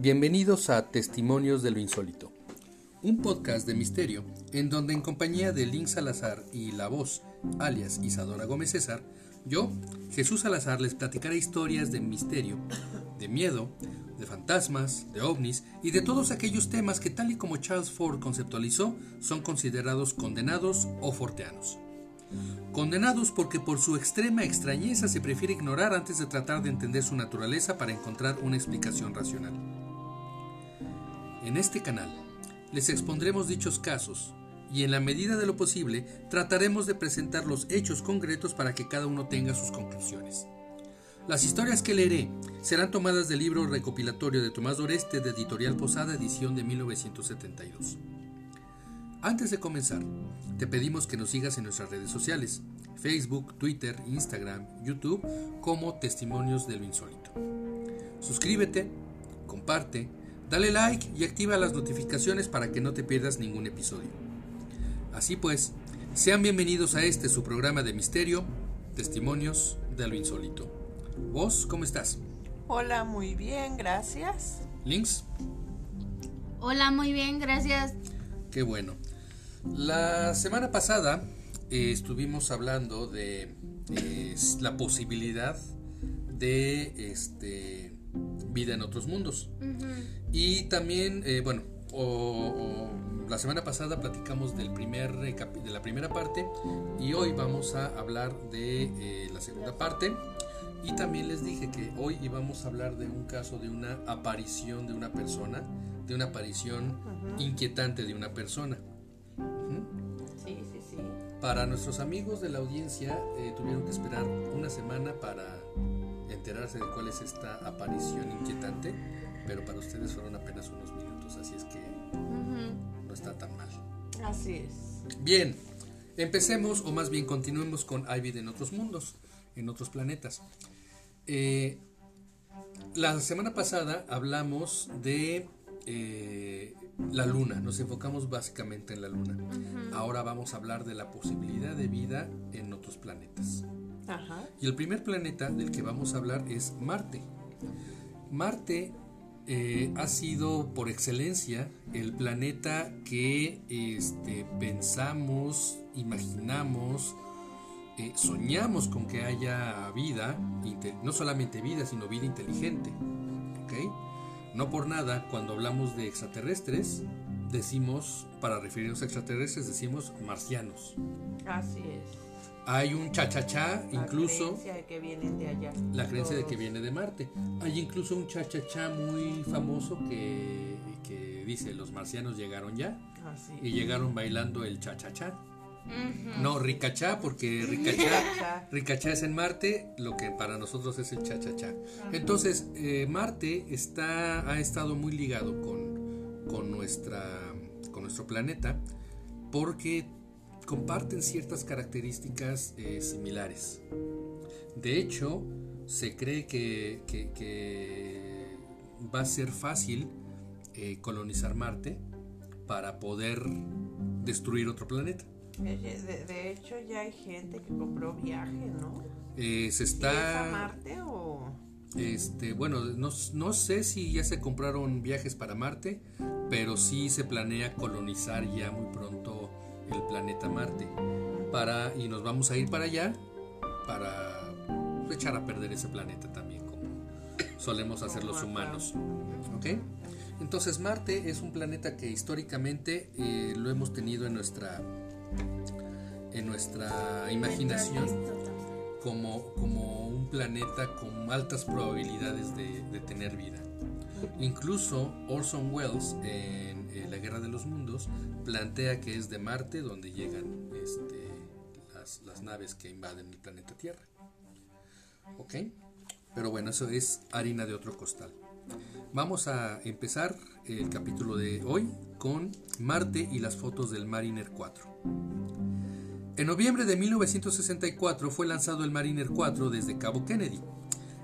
Bienvenidos a Testimonios de lo Insólito, un podcast de misterio en donde en compañía de Link Salazar y la voz, alias Isadora Gómez César, yo, Jesús Salazar, les platicaré historias de misterio, de miedo, de fantasmas, de ovnis y de todos aquellos temas que tal y como Charles Ford conceptualizó son considerados condenados o forteanos. Condenados porque por su extrema extrañeza se prefiere ignorar antes de tratar de entender su naturaleza para encontrar una explicación racional. En este canal les expondremos dichos casos y en la medida de lo posible trataremos de presentar los hechos concretos para que cada uno tenga sus conclusiones. Las historias que leeré serán tomadas del libro recopilatorio de Tomás Doreste de Editorial Posada, edición de 1972. Antes de comenzar, te pedimos que nos sigas en nuestras redes sociales, Facebook, Twitter, Instagram, YouTube, como Testimonios de lo Insólito. Suscríbete, comparte, Dale like y activa las notificaciones para que no te pierdas ningún episodio. Así pues, sean bienvenidos a este su programa de misterio, Testimonios de lo Insólito. ¿Vos cómo estás? Hola, muy bien, gracias. ¿Links? Hola, muy bien, gracias. Qué bueno. La semana pasada eh, estuvimos hablando de eh, la posibilidad de este vida en otros mundos. Y también, eh, bueno, la semana pasada platicamos del primer, de la primera parte y hoy vamos a hablar de eh, la segunda parte. Y también les dije que hoy íbamos a hablar de un caso de una aparición de una persona, de una aparición inquietante de una persona. Sí, sí, sí. Para nuestros amigos de la audiencia eh, tuvieron que esperar una semana para enterarse de cuál es esta aparición inquietante, pero para ustedes fueron apenas unos minutos, así es que no está tan mal. Así es. Bien, empecemos, o más bien continuemos con Hay vida en otros mundos, en otros planetas. Eh, la semana pasada hablamos de eh, la luna, nos enfocamos básicamente en la luna. Ahora vamos a hablar de la posibilidad de vida en otros planetas. Y el primer planeta del que vamos a hablar es Marte. Marte eh, ha sido por excelencia el planeta que este, pensamos, imaginamos, eh, soñamos con que haya vida, no solamente vida, sino vida inteligente. No por nada, cuando hablamos de extraterrestres, decimos, para referirnos a extraterrestres, decimos marcianos. Así es. Hay un cha-cha-cha, incluso. La creencia de que vienen de allá. La creencia de que viene de Marte. Hay incluso un cha-cha-cha muy famoso que, dice: Los marcianos llegaron ya. y llegaron bailando el cha-cha-cha. No, ricachá, porque ricachá, ricachá es en Marte, lo que para nosotros es el cha-cha-cha. Entonces, eh, Marte está, ha estado muy ligado con, con, nuestra, con nuestro planeta porque comparten ciertas características eh, similares. De hecho, se cree que, va a ser fácil eh, colonizar Marte para poder destruir otro planeta. De, hecho, ya hay gente que compró viaje, ¿no? Eh, se está... a Marte o...? Este, bueno, no, no, sé si ya se compraron viajes para Marte, pero sí se planea colonizar ya muy pronto el planeta Marte. Para, y nos vamos a ir para allá para echar a perder ese planeta también, como solemos hacer los humanos. ¿Ok? Entonces Marte es un planeta que históricamente eh, lo hemos tenido en nuestra, en nuestra imaginación como, como un planeta con altas probabilidades de, de tener vida. Incluso Orson Welles en La Guerra de los Mundos plantea que es de Marte donde llegan este, las, naves que invaden el planeta Tierra. ¿Ok? Pero bueno, eso es harina de otro costal. Vamos a empezar el capítulo de hoy con Marte y las fotos del Mariner 4. En noviembre de 1964 fue lanzado el Mariner 4 desde Cabo Kennedy.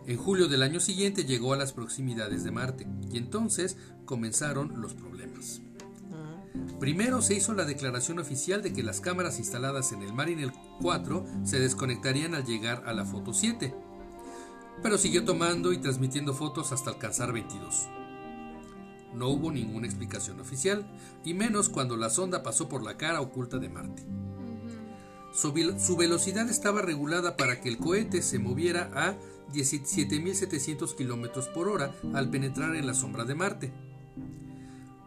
En julio del año siguiente llegó a las proximidades de Marte y entonces comenzaron los problemas. Primero se hizo la declaración oficial de que las cámaras instaladas en el Mariner 4 se desconectarían al llegar a la foto 7, pero siguió tomando y transmitiendo fotos hasta alcanzar 22. No hubo ninguna explicación oficial, y menos cuando la sonda pasó por la cara oculta de Marte. Su, su velocidad estaba regulada para que el cohete se moviera a 17.700 km por hora al penetrar en la sombra de Marte.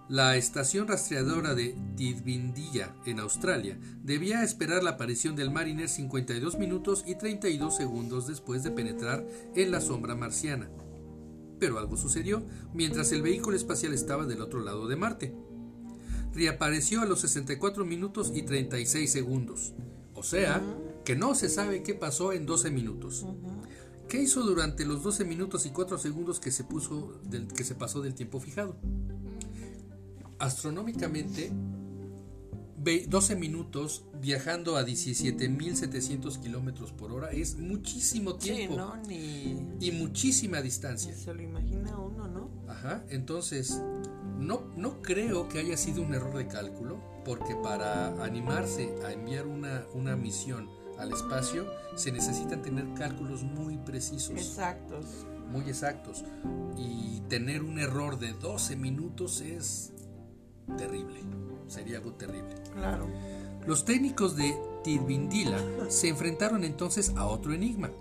La estación rastreadora de Tidbindilla, en Australia, debía esperar la aparición del Mariner 52 minutos y 32 segundos después de penetrar en la sombra marciana. Pero algo sucedió mientras el vehículo espacial estaba del otro lado de Marte. Reapareció a los 64 minutos y 36 segundos. O sea, que no se sabe qué pasó en 12 minutos. ¿Qué hizo durante los 12 minutos y 4 segundos que se, puso que se pasó del tiempo fijado? Astronómicamente 12 minutos viajando a 17.700 kilómetros por hora es muchísimo tiempo. Y muchísima distancia. Se lo imagina uno, ¿no? Ajá, entonces no, no creo que haya sido un error de cálculo, porque para animarse a enviar una, una misión al espacio se necesitan tener cálculos muy precisos. Exactos. Muy exactos. Y tener un error de 12 minutos es terrible. Sería algo terrible. Claro. Los técnicos de Tirvindila se enfrentaron entonces a otro enigma.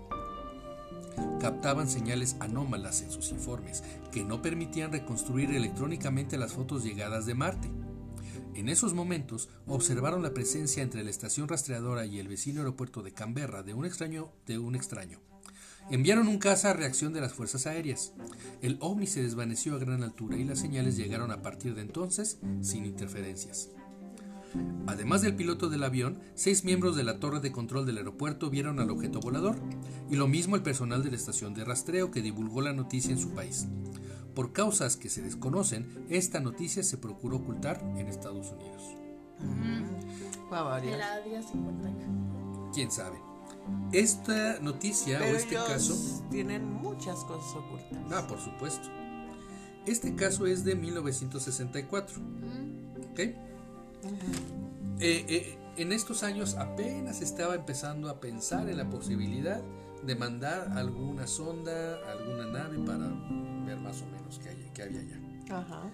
Captaban señales anómalas en sus informes que no permitían reconstruir electrónicamente las fotos llegadas de Marte. En esos momentos observaron la presencia entre la estación rastreadora y el vecino aeropuerto de Canberra de un extraño de un extraño. Enviaron un caza a reacción de las fuerzas aéreas. El ovni se desvaneció a gran altura y las señales llegaron a partir de entonces sin interferencias. Además del piloto del avión, seis miembros de la torre de control del aeropuerto vieron al objeto volador, y lo mismo el personal de la estación de rastreo que divulgó la noticia en su país. Por causas que se desconocen, esta noticia se procuró ocultar en Estados Unidos. ¿Quién sabe? Esta noticia o este caso. Tienen muchas cosas ocultas. Ah, por supuesto. Este caso es de 1964. ¿Ok? Eh, eh, en estos años apenas estaba empezando a pensar en la posibilidad de mandar alguna sonda, alguna nave para ver más o menos qué, había allá.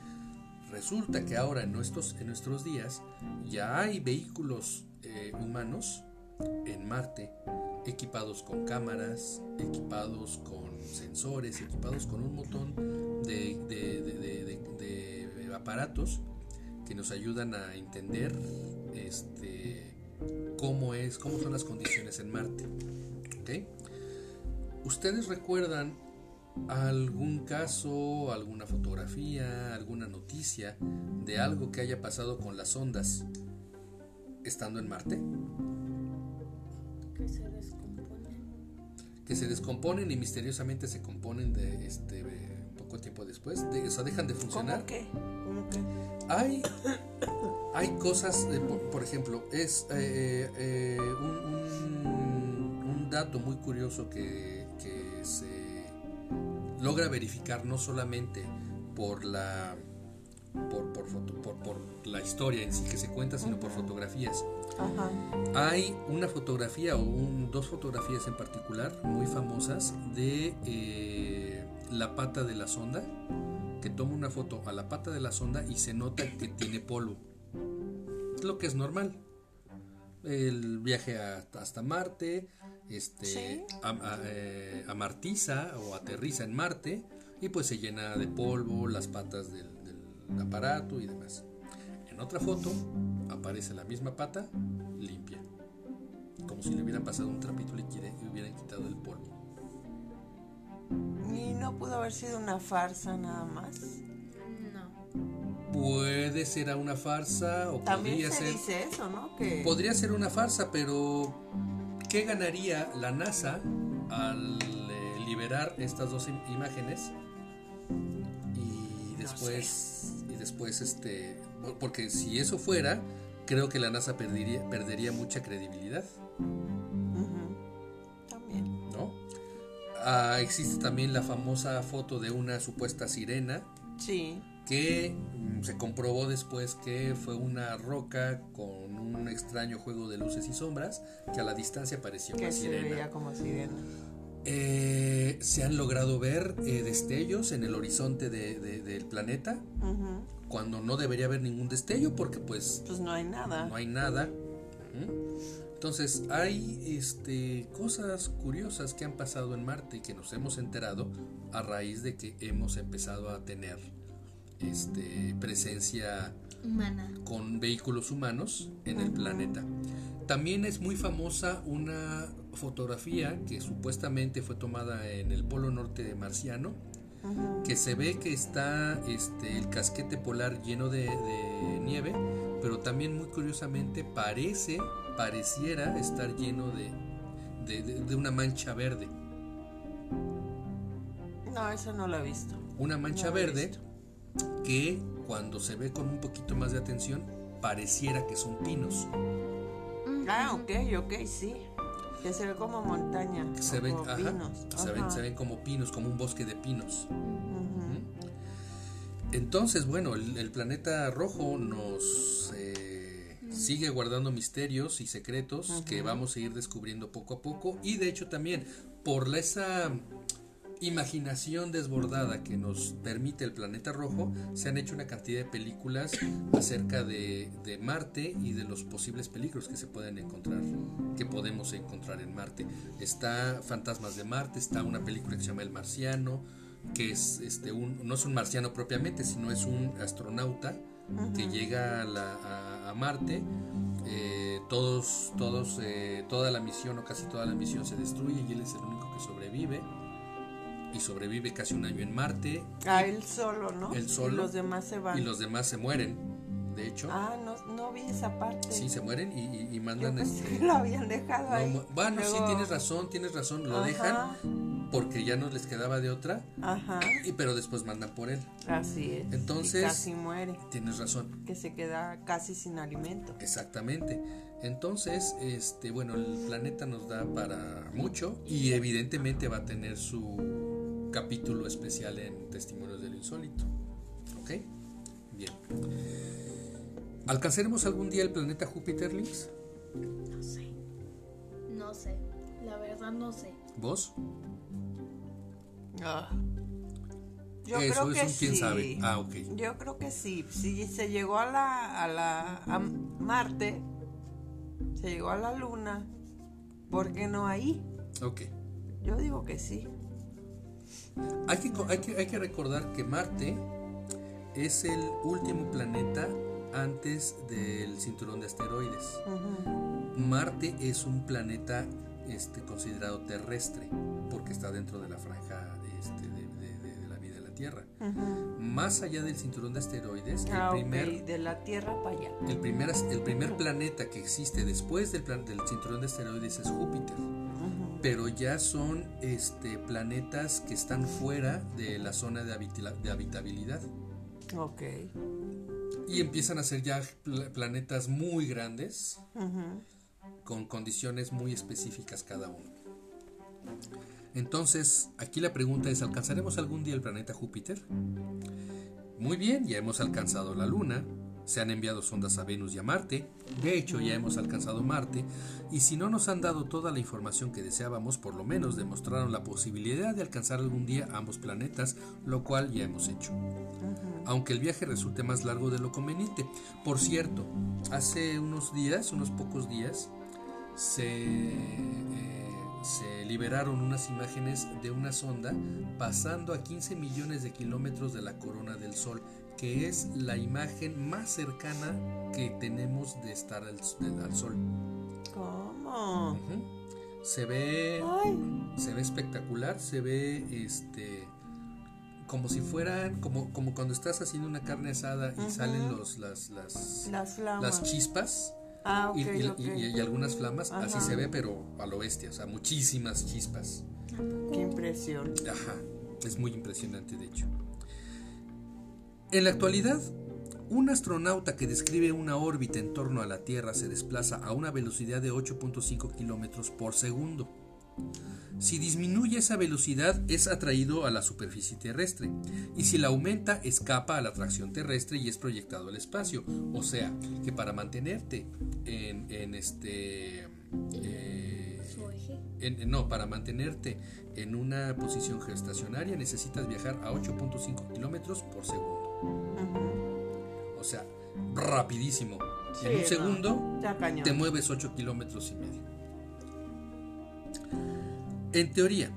Resulta que ahora en nuestros, en nuestros días ya hay vehículos eh, humanos en Marte equipados con cámaras, equipados con sensores, equipados con un montón de, aparatos que nos ayudan a entender este, cómo, es, cómo son las condiciones en Marte. ¿Ustedes recuerdan algún caso, alguna fotografía, alguna noticia de algo que haya pasado con las ondas estando en Marte? Que se descomponen y misteriosamente se componen de este poco tiempo después. De, o sea, dejan de funcionar. ¿Cómo qué? ¿Cómo qué? Hay, hay cosas, eh, por, ejemplo, es eh, eh, un, dato muy curioso que, que se logra verificar no solamente por la por, por, por, por, la historia en sí que se cuenta, sino por fotografías. Hay una fotografía o un, dos fotografías en particular muy famosas de eh, la pata de la sonda, que toma una foto a la pata de la sonda y se nota que tiene polvo. Es lo que es normal. El viaje hasta Marte, este, eh, amartiza o aterriza en Marte y pues se llena de polvo las patas del, aparato y demás. En otra foto aparece la misma pata limpia, como si le hubieran pasado un trapito líquido y hubieran quitado el polvo. ¿Y no pudo haber sido una farsa nada más? No. Puede ser una farsa o También podría se ser. dice eso, ¿no? Que Podría ser una farsa, pero ¿qué ganaría la NASA al eh, liberar estas dos im- imágenes? Y después, y después, este, porque si eso fuera, creo que la NASA perdería, perdería mucha credibilidad. También. ¿no? Ah, existe también la famosa foto de una supuesta sirena Sí. que mm, se comprobó después que fue una roca con un extraño juego de luces y sombras que a la distancia parecía Que una se sirena. veía como sirena. Eh, se han logrado ver eh, destellos en el horizonte de- de- del planeta Ujú. Cuando no debería haber ningún destello porque pues Pues no hay nada. no hay nada. Entonces hay este, cosas curiosas que han pasado en Marte y que nos hemos enterado a raíz de que hemos empezado a tener este, presencia Humana. con vehículos humanos en el planeta. También es muy famosa una fotografía que supuestamente fue tomada en el polo norte marciano, Que se ve que está este, el casquete polar lleno de, de nieve, pero también muy curiosamente parece, pareciera estar lleno de, de- una mancha verde. No, eso no lo he visto. Una mancha No verde que cuando se ve con un poquito más de atención pareciera que son pinos. Ah, ok, ok, sí. Que se ve como montaña. Se ven, como ajá, pinos. se ven, se ven como pinos, como un bosque de pinos. Entonces, bueno, el, el planeta rojo nos eh, sigue guardando misterios y secretos que vamos a ir descubriendo poco a poco. Y de hecho también, por esa imaginación desbordada que nos permite el planeta rojo, se han hecho una cantidad de películas acerca de, de Marte y de los posibles peligros que se pueden encontrar, que podemos encontrar en Marte. Está Fantasmas de Marte, está una película que se llama El Marciano, que es este un, no es un marciano propiamente, sino es un astronauta que llega a, la- a- a Marte. eh, todos, todos, eh, toda la misión o casi toda la misión se destruye y él es el único que sobrevive. Y sobrevive casi un año en Marte. Ah, él solo, ¿no? Él solo. Y los demás se van. Y los demás se mueren. De hecho, Ah, no, no vi esa parte. sí se mueren y, y- y Yo mandan pensé este. que lo habían dejado no, ahí. bueno, sí tienes razón, tienes razón. Lo Ajá, dejan porque ya no les quedaba de otra. Ajá, Y pero después mandan por él. así es. Entonces- Y casi muere. Tienes razón. Que se queda casi sin alimento. Exactamente. Entonces, este, bueno, el planeta nos da para mucho y evidentemente va a tener su capítulo especial en Testimonios del Insólito. ¿Ok? Bien. ¿Alcanzaremos algún día el planeta Júpiter, Lix? No sé. No sé. La verdad no sé. ¿Vos? Ah. Yo Eso creo es que un quién sí. sabe. Ah, ok. Yo creo que sí. Si se llegó a la, a la a Marte, se llegó a la Luna, ¿por qué no ahí? Ok. Yo digo que sí. Hay que, hay, que, hay que recordar que Marte es el último planeta antes del cinturón de asteroides. Marte es un planeta este, considerado terrestre porque está dentro de la franja este, de, de- de- de la vida de la Tierra. Más allá del cinturón de asteroides, Ah, el ok, primer, de la Tierra para allá. el primer, el primer planeta que existe después del, plan- del cinturón de asteroides es Júpiter. Pero ya son este, planetas que están fuera de la zona de, habitabilidad. Ok. Y empiezan a ser ya pla- planetas muy grandes, con condiciones muy específicas cada uno. Entonces, aquí la pregunta es, ¿alcanzaremos algún día el planeta Júpiter? Muy bien, ya hemos alcanzado la Luna, se han enviado sondas a Venus y a Marte, de hecho ya hemos alcanzado Marte, y si no nos han dado toda la información que deseábamos, por lo menos demostraron la posibilidad de alcanzar algún día ambos planetas, lo cual ya hemos hecho. Aunque el viaje resulte más largo de lo conveniente. Por cierto, hace unos días, unos pocos días, se, eh, se liberaron unas imágenes de una sonda pasando a 15 millones de kilómetros de la corona del Sol, que es la imagen más cercana que tenemos de estar al, Sol. ¿Cómo? Se ve Ay, se ve espectacular, se ve este como si fueran como como cuando estás haciendo una carne asada y salen los las las, las chispas ah, y, y- ok. y- y algunas flamas, así se ve pero a lo bestia, o sea, muchísimas chispas. Qué impresión. Ajá, es muy impresionante de hecho. En la actualidad, un astronauta que describe una órbita en torno a la Tierra se desplaza a una velocidad de 8.5 kilómetros por segundo. Si disminuye esa velocidad es atraído a la superficie terrestre y si la aumenta escapa a la atracción terrestre y es proyectado al espacio. O sea, que para mantenerte en, en este, eh, en- no, para mantenerte en una posición geoestacionaria necesitas viajar a 8.5 kilómetros por segundo. O sea, rapidísimo. Sí, en un segundo te mueves 8 kilómetros y medio. En teoría,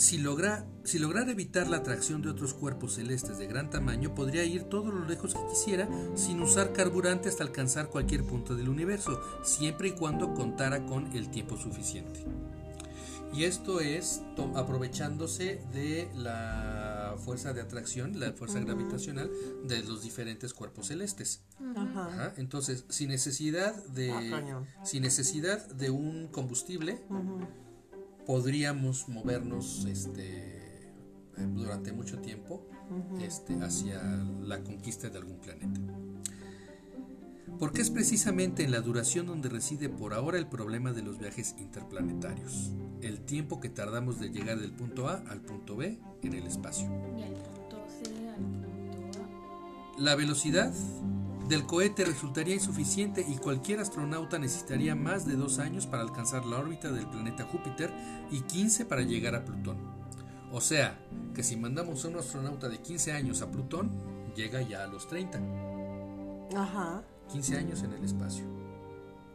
si, logra, si lograra evitar la atracción de otros cuerpos celestes de gran tamaño, podría ir todo lo lejos que quisiera sin usar carburante hasta alcanzar cualquier punto del universo, siempre y cuando contara con el tiempo suficiente. Y esto es aprovechándose de la fuerza de atracción, la fuerza gravitacional de los diferentes cuerpos celestes. Ajá, Entonces, sin necesidad de Ah, sin necesidad de un combustible, podríamos movernos este durante mucho tiempo este, hacia la conquista de algún planeta. Porque es precisamente en la duración donde reside por ahora el problema de los viajes interplanetarios, el tiempo que tardamos de llegar del punto A al punto B en el espacio. Y al punto C, al punto A. La velocidad del cohete resultaría insuficiente y cualquier astronauta necesitaría más de dos años para alcanzar la órbita del planeta Júpiter y 15 para llegar a Plutón. O sea, que si mandamos a un astronauta de 15 años a Plutón, llega ya a los 30. Ajá. 15 años en el espacio.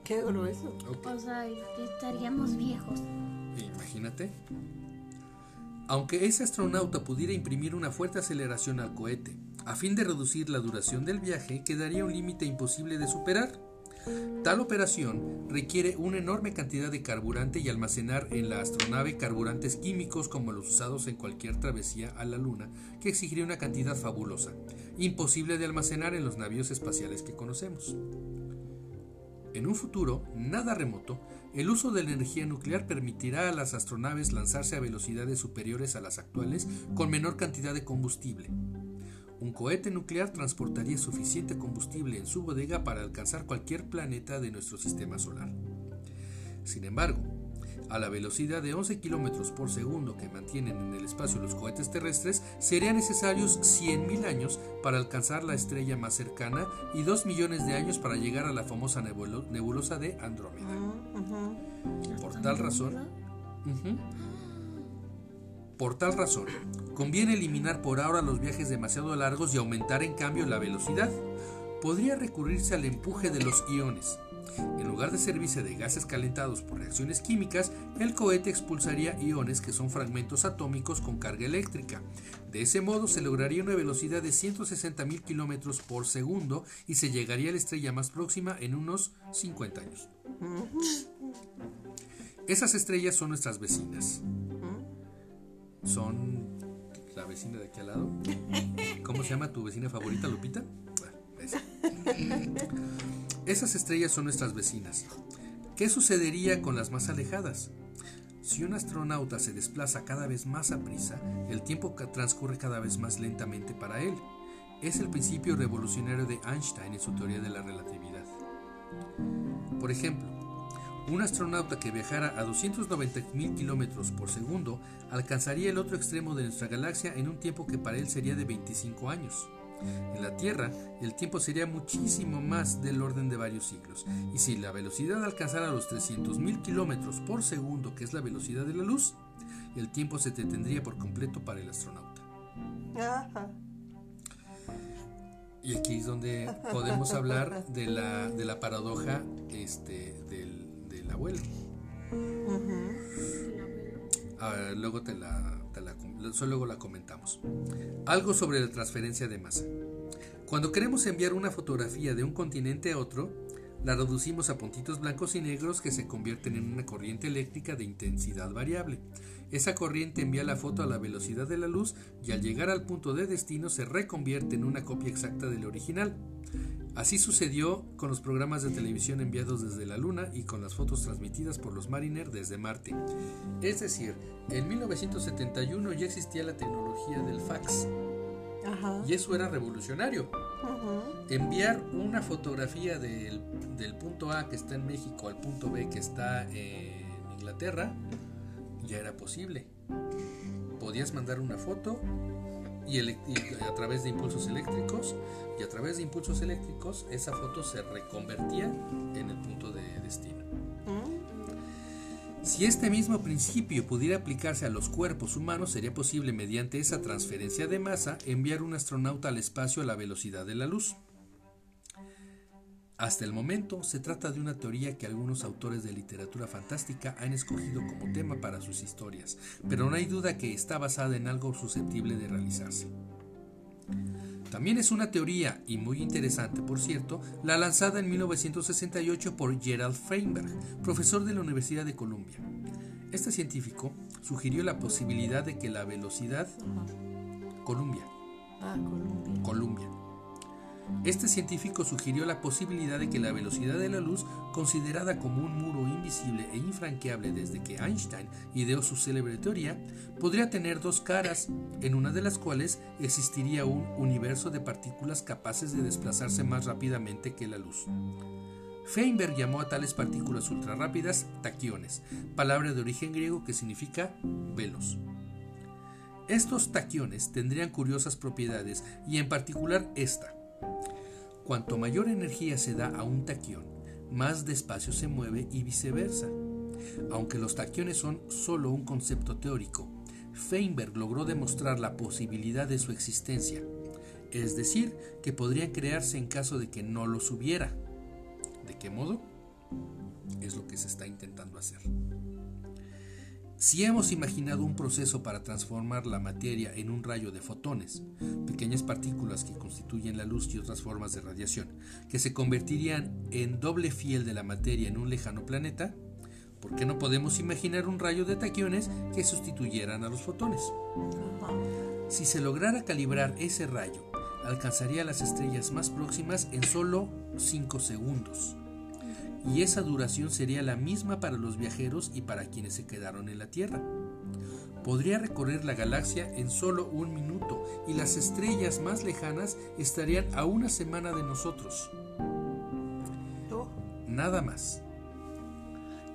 Qué grueso. Ok. O sea, estaríamos viejos. Imagínate. Aunque ese astronauta pudiera imprimir una fuerte aceleración al cohete, a fin de reducir la duración del viaje, quedaría un límite imposible de superar. Tal operación requiere una enorme cantidad de carburante y almacenar en la astronave carburantes químicos como los usados en cualquier travesía a la Luna, que exigiría una cantidad fabulosa, imposible de almacenar en los navíos espaciales que conocemos. En un futuro, nada remoto, el uso de la energía nuclear permitirá a las astronaves lanzarse a velocidades superiores a las actuales con menor cantidad de combustible. Un cohete nuclear transportaría suficiente combustible en su bodega para alcanzar cualquier planeta de nuestro sistema solar. Sin embargo, a la velocidad de 11 km por segundo que mantienen en el espacio los cohetes terrestres, serían necesarios 100.000 años para alcanzar la estrella más cercana y 2 millones de años para llegar a la famosa nebulo- nebulosa de Andrómeda. Por tal razón. Por tal razón, conviene eliminar por ahora los viajes demasiado largos y aumentar en cambio la velocidad. Podría recurrirse al empuje de los iones. En lugar de servirse de gases calentados por reacciones químicas, el cohete expulsaría iones que son fragmentos atómicos con carga eléctrica. De ese modo se lograría una velocidad de 160.000 kilómetros por segundo y se llegaría a la estrella más próxima en unos 50 años. Esas estrellas son nuestras vecinas. Son la vecina de aquí al lado. ¿Cómo se llama tu vecina favorita, Lupita? Ah, esa. Esas estrellas son nuestras vecinas. ¿Qué sucedería con las más alejadas? Si un astronauta se desplaza cada vez más a prisa, el tiempo transcurre cada vez más lentamente para él. Es el principio revolucionario de Einstein en su teoría de la relatividad. Por ejemplo, un astronauta que viajara a 290.000 kilómetros por segundo alcanzaría el otro extremo de nuestra galaxia en un tiempo que para él sería de 25 años. En la Tierra, el tiempo sería muchísimo más del orden de varios siglos, y si la velocidad alcanzara los 300.000 kilómetros por segundo, que es la velocidad de la luz, el tiempo se detendría por completo para el astronauta. Ajá. Y aquí es donde podemos hablar de la, de la paradoja este, del, del abuelo. Ah, luego te la, te la eso luego la comentamos. Algo sobre la transferencia de masa. Cuando queremos enviar una fotografía de un continente a otro, la reducimos a puntitos blancos y negros que se convierten en una corriente eléctrica de intensidad variable. Esa corriente envía la foto a la velocidad de la luz y al llegar al punto de destino se reconvierte en una copia exacta del original. Así sucedió con los programas de televisión enviados desde la Luna y con las fotos transmitidas por los Mariner desde Marte. Es decir, en 1971 ya existía la tecnología del fax Ajá. y eso era revolucionario. Enviar una fotografía del, del punto A que está en México al punto B que está en Inglaterra ya era posible. Podías mandar una foto y, a través de impulsos eléctricos y a través de impulsos eléctricos esa foto se reconvertía en el punto de destino. Mm. Si este mismo principio pudiera aplicarse a los cuerpos humanos, sería posible mediante esa transferencia de masa enviar un astronauta al espacio a la velocidad de la luz. Hasta el momento se trata de una teoría que algunos autores de literatura fantástica han escogido como tema para sus historias, pero no hay duda que está basada en algo susceptible de realizarse. También es una teoría, y muy interesante por cierto, la lanzada en 1968 por Gerald Feinberg, profesor de la Universidad de Columbia. Este científico sugirió la posibilidad de que la velocidad... Columbia. Ah, Colombia. Columbia. Este científico sugirió la posibilidad de que la velocidad de la luz, considerada como un muro invisible e infranqueable desde que Einstein ideó su célebre teoría, podría tener dos caras, en una de las cuales existiría un universo de partículas capaces de desplazarse más rápidamente que la luz. Feinberg llamó a tales partículas ultrarrápidas taquiones, palabra de origen griego que significa velos. Estos taquiones tendrían curiosas propiedades y en particular esta. Cuanto mayor energía se da a un taquión, más despacio se mueve y viceversa. Aunque los taquiones son solo un concepto teórico, Feinberg logró demostrar la posibilidad de su existencia, es decir, que podrían crearse en caso de que no los hubiera. ¿De qué modo? Es lo que se está intentando hacer. Si hemos imaginado un proceso para transformar la materia en un rayo de fotones, pequeñas partículas que constituyen la luz y otras formas de radiación, que se convertirían en doble fiel de la materia en un lejano planeta, ¿por qué no podemos imaginar un rayo de taquiones que sustituyeran a los fotones? Si se lograra calibrar ese rayo, alcanzaría las estrellas más próximas en solo 5 segundos. Y esa duración sería la misma para los viajeros y para quienes se quedaron en la Tierra. Podría recorrer la galaxia en solo un minuto y las estrellas más lejanas estarían a una semana de nosotros. Nada más.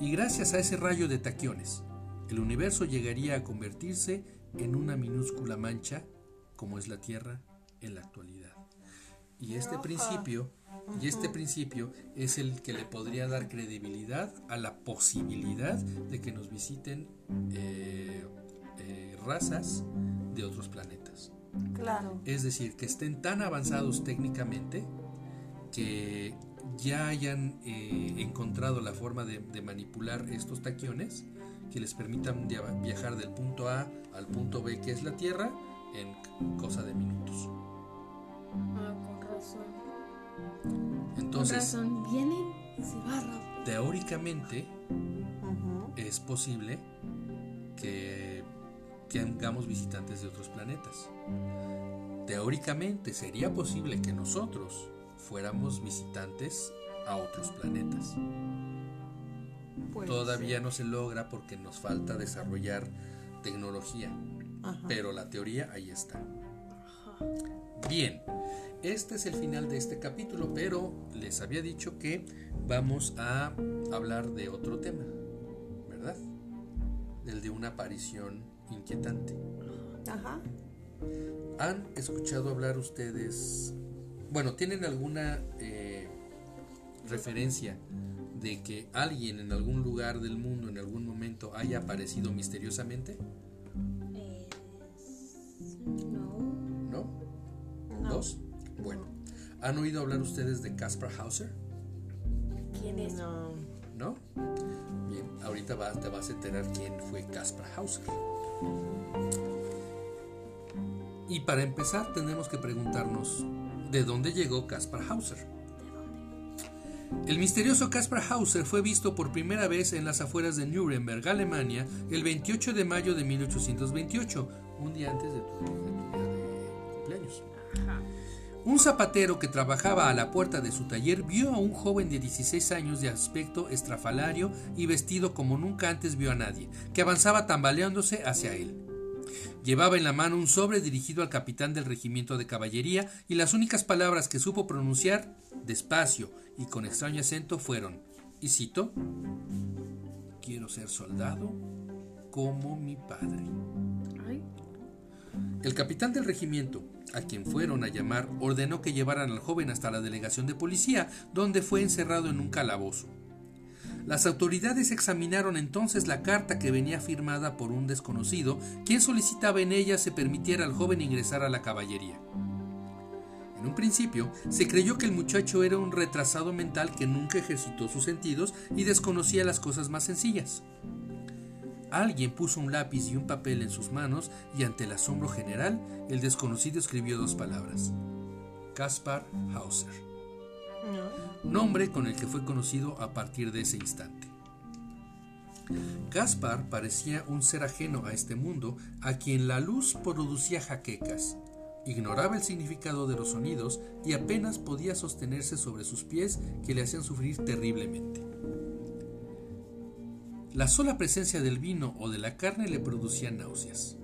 Y gracias a ese rayo de taquiones, el universo llegaría a convertirse en una minúscula mancha como es la Tierra en la actualidad. Y este principio, y este principio es el que le podría dar credibilidad a la posibilidad de que nos visiten eh, eh, razas de otros planetas. claro. Es decir, que estén tan avanzados técnicamente que ya hayan eh, encontrado la forma de, de manipular estos taquiones que les permitan via- viajar del punto A al punto B, que es la Tierra, en cosa de minutos. Ah, con razón. Entonces, razón, vienen y se va rápido. teóricamente Ujú. es posible que, hagamos visitantes de otros planetas. Teóricamente sería posible que nosotros fuéramos visitantes a otros planetas. Todavía no se logra porque nos falta desarrollar tecnología, Ajá. pero la teoría ahí está. Ajá. Bien, este es el final de este capítulo, pero les había dicho que vamos a hablar de otro tema, ¿verdad? Del de una aparición inquietante. Ajá. ¿Han escuchado hablar ustedes? Bueno, ¿tienen alguna eh, referencia de que alguien en algún lugar del mundo en algún momento haya aparecido misteriosamente? ¿Han oído hablar ustedes de Caspar Hauser? ¿Quién es? No. ¿No? Bien, ahorita va- te vas a enterar quién fue Caspar Hauser. Y para empezar tenemos que preguntarnos, ¿de dónde llegó Caspar Hauser? ¿De dónde? El misterioso Caspar Hauser fue visto por primera vez en las afueras de Nuremberg, Alemania, el 28 de mayo de 1828, un día antes de tu, de tu día de cumpleaños. Ajá. Un zapatero que trabajaba a la puerta de su taller vio a un joven de 16 años de aspecto estrafalario y vestido como nunca antes vio a nadie, que avanzaba tambaleándose hacia él. Llevaba en la mano un sobre dirigido al capitán del regimiento de caballería y las únicas palabras que supo pronunciar, despacio y con extraño acento, fueron, y cito, quiero ser soldado como mi padre. El capitán del regimiento, a quien fueron a llamar, ordenó que llevaran al joven hasta la delegación de policía, donde fue encerrado en un calabozo. Las autoridades examinaron entonces la carta que venía firmada por un desconocido, quien solicitaba en ella se permitiera al joven ingresar a la caballería. En un principio, se creyó que el muchacho era un retrasado mental que nunca ejercitó sus sentidos y desconocía las cosas más sencillas. Alguien puso un lápiz y un papel en sus manos y ante el asombro general, el desconocido escribió dos palabras. Caspar Hauser. Nombre con el que fue conocido a partir de ese instante. Caspar parecía un ser ajeno a este mundo a quien la luz producía jaquecas. Ignoraba el significado de los sonidos y apenas podía sostenerse sobre sus pies que le hacían sufrir terriblemente. La sola presencia del vino o de la carne le producía náuseas.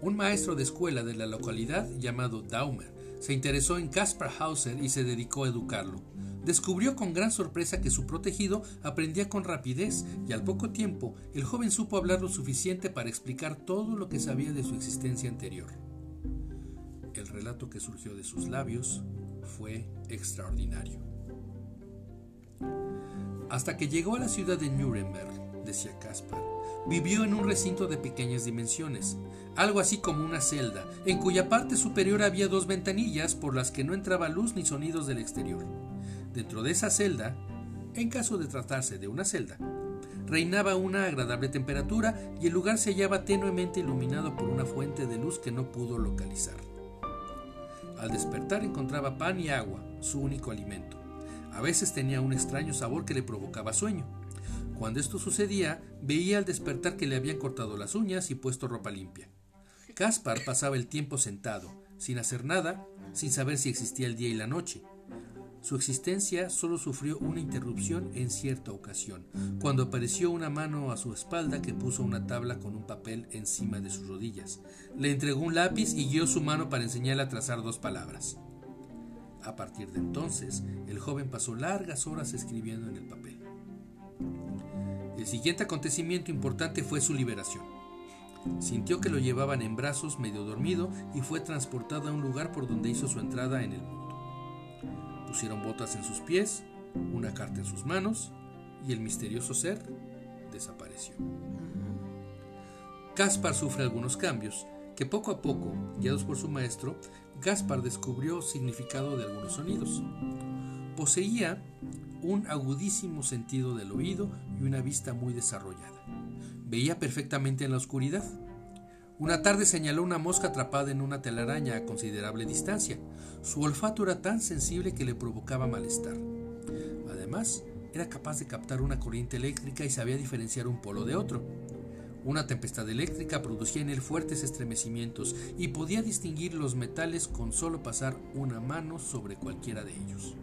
Un maestro de escuela de la localidad llamado Daumer se interesó en Caspar Hauser y se dedicó a educarlo. Descubrió con gran sorpresa que su protegido aprendía con rapidez y al poco tiempo el joven supo hablar lo suficiente para explicar todo lo que sabía de su existencia anterior. El relato que surgió de sus labios fue extraordinario. Hasta que llegó a la ciudad de Nuremberg, decía Caspar, vivió en un recinto de pequeñas dimensiones, algo así como una celda, en cuya parte superior había dos ventanillas por las que no entraba luz ni sonidos del exterior. Dentro de esa celda, en caso de tratarse de una celda, reinaba una agradable temperatura y el lugar se hallaba tenuemente iluminado por una fuente de luz que no pudo localizar. Al despertar encontraba pan y agua, su único alimento. A veces tenía un extraño sabor que le provocaba sueño. Cuando esto sucedía, veía al despertar que le habían cortado las uñas y puesto ropa limpia. Caspar pasaba el tiempo sentado, sin hacer nada, sin saber si existía el día y la noche. Su existencia solo sufrió una interrupción en cierta ocasión, cuando apareció una mano a su espalda que puso una tabla con un papel encima de sus rodillas. Le entregó un lápiz y guió su mano para enseñarle a trazar dos palabras. A partir de entonces, el joven pasó largas horas escribiendo en el papel. El siguiente acontecimiento importante fue su liberación. Sintió que lo llevaban en brazos medio dormido y fue transportado a un lugar por donde hizo su entrada en el mundo. Pusieron botas en sus pies, una carta en sus manos y el misterioso ser desapareció. Caspar sufre algunos cambios que poco a poco, guiados por su maestro, Gaspar descubrió significado de algunos sonidos. Poseía un agudísimo sentido del oído y una vista muy desarrollada. Veía perfectamente en la oscuridad. Una tarde señaló una mosca atrapada en una telaraña a considerable distancia. Su olfato era tan sensible que le provocaba malestar. Además, era capaz de captar una corriente eléctrica y sabía diferenciar un polo de otro. Una tempestad eléctrica producía en él fuertes estremecimientos y podía distinguir los metales con solo pasar una mano sobre cualquiera de ellos.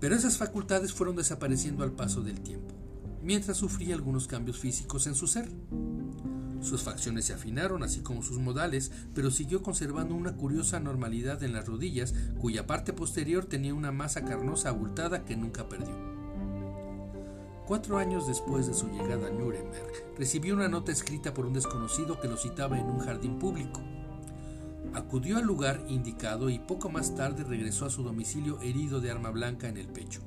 Pero esas facultades fueron desapareciendo al paso del tiempo, mientras sufría algunos cambios físicos en su ser. Sus facciones se afinaron, así como sus modales, pero siguió conservando una curiosa normalidad en las rodillas, cuya parte posterior tenía una masa carnosa abultada que nunca perdió. Cuatro años después de su llegada a Nuremberg, recibió una nota escrita por un desconocido que lo citaba en un jardín público. Acudió al lugar indicado y poco más tarde regresó a su domicilio herido de arma blanca en el pecho.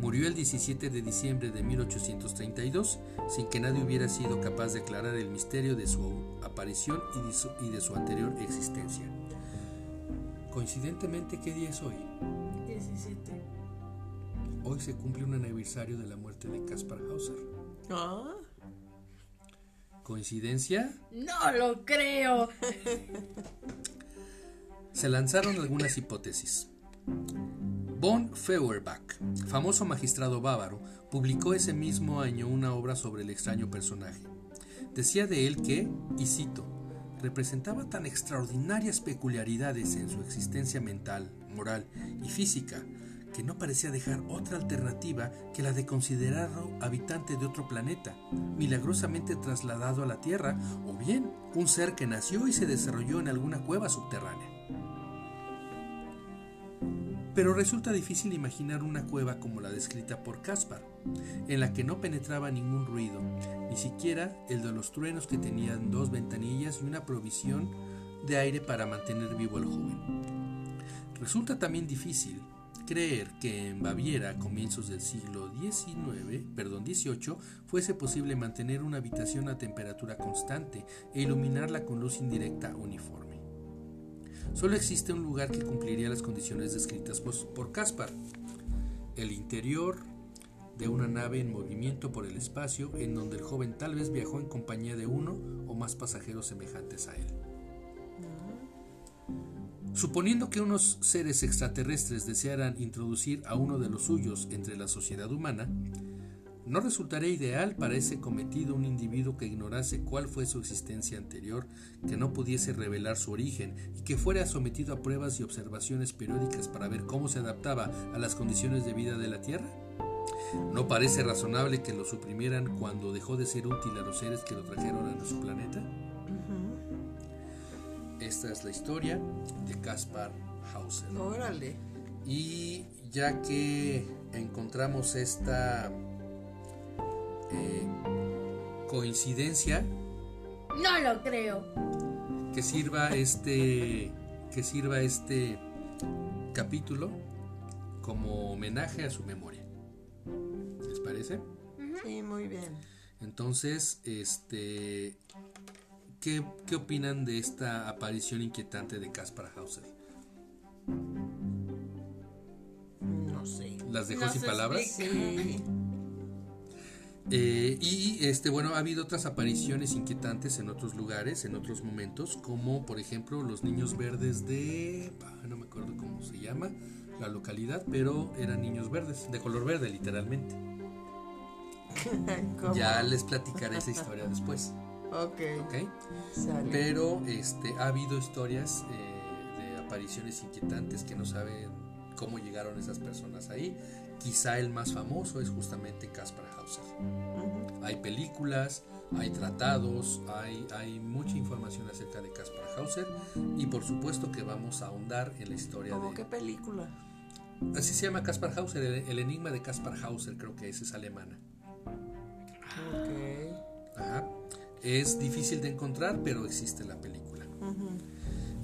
Murió el 17 de diciembre de 1832 sin que nadie hubiera sido capaz de aclarar el misterio de su aparición y de su, anterior existencia. Coincidentemente, ¿qué día es hoy? 17. Hoy se cumple un aniversario de la muerte de Caspar Hauser. Ah, ¿Coincidencia? No lo creo. Se lanzaron algunas hipótesis. Von Feuerbach, famoso magistrado bávaro, publicó ese mismo año una obra sobre el extraño personaje. Decía de él que, y cito, representaba tan extraordinarias peculiaridades en su existencia mental, moral y física que no parecía dejar otra alternativa que la de considerarlo habitante de otro planeta, milagrosamente trasladado a la Tierra, o bien un ser que nació y se desarrolló en alguna cueva subterránea. Pero resulta difícil imaginar una cueva como la descrita por Caspar, en la que no penetraba ningún ruido, ni siquiera el de los truenos que tenían dos ventanillas y una provisión de aire para mantener vivo al joven. Resulta también difícil creer que en Baviera, a comienzos del siglo XIX, perdón, XVIII, fuese posible mantener una habitación a temperatura constante e iluminarla con luz indirecta uniforme. Solo existe un lugar que cumpliría las condiciones descritas por Caspar, el interior de una nave en movimiento por el espacio en donde el joven tal vez viajó en compañía de uno o más pasajeros semejantes a él. Suponiendo que unos seres extraterrestres desearan introducir a uno de los suyos entre la sociedad humana, ¿no resultaría ideal para ese cometido un individuo que ignorase cuál fue su existencia anterior, que no pudiese revelar su origen y que fuera sometido a pruebas y observaciones periódicas para ver cómo se adaptaba a las condiciones de vida de la Tierra? ¿No parece razonable que lo suprimieran cuando dejó de ser útil a los seres que lo trajeron a nuestro planeta? Esta es la historia de Caspar Hauser. Órale. Y ya que encontramos esta eh, coincidencia. No lo creo. Que sirva este. Que sirva este capítulo como homenaje a su memoria. ¿Les parece? Sí, muy bien. Entonces, este ¿Qué, opinan de esta aparición inquietante de Caspar Hauser? No sé. ¿Las dejó sin palabras? Sí. Eh, y este, bueno, ha habido otras apariciones inquietantes en otros lugares, en otros momentos, como por ejemplo los niños verdes de. No me acuerdo cómo se llama la localidad, pero eran niños verdes, de color verde, literalmente. ya les platicaré esa historia después. Ok. okay? Pero este, ha habido historias eh, de apariciones inquietantes que no saben cómo llegaron esas personas ahí. Quizá el más famoso es justamente Caspar Hauser. Hay películas, hay tratados, hay, hay mucha información acerca de Caspar Hauser y por supuesto que vamos a ahondar en la historia ¿Cómo de... qué película? Así se llama Caspar Hauser, el, enigma de Caspar Hauser, creo que es alemana. Ok. Ajá. Es difícil de encontrar, pero existe la película.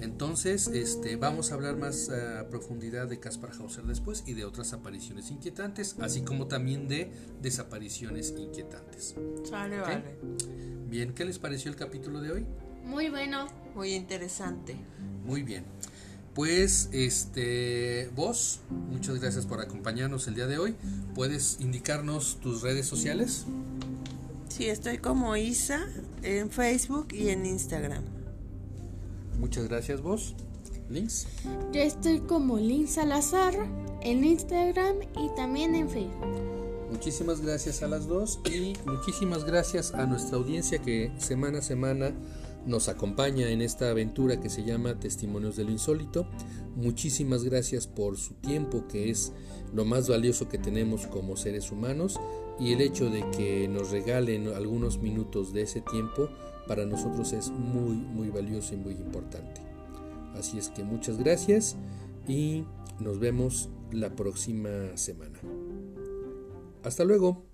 Entonces, este, vamos a hablar más a profundidad de Caspar Hauser después y de otras apariciones inquietantes, así como también de desapariciones inquietantes. Sale, vale. Bien, ¿qué les pareció el capítulo de hoy? Muy bueno. Muy interesante. Muy bien. Pues, este, vos, muchas gracias por acompañarnos el día de hoy. ¿Puedes indicarnos tus redes sociales? Sí, estoy como Isa en Facebook y en Instagram. Muchas gracias vos. Links. Yo estoy como Lin Salazar en Instagram y también en Facebook. Muchísimas gracias a las dos y muchísimas gracias a nuestra audiencia que semana a semana nos acompaña en esta aventura que se llama Testimonios de lo Insólito. Muchísimas gracias por su tiempo que es lo más valioso que tenemos como seres humanos y el hecho de que nos regalen algunos minutos de ese tiempo para nosotros es muy muy valioso y muy importante. Así es que muchas gracias y nos vemos la próxima semana. Hasta luego.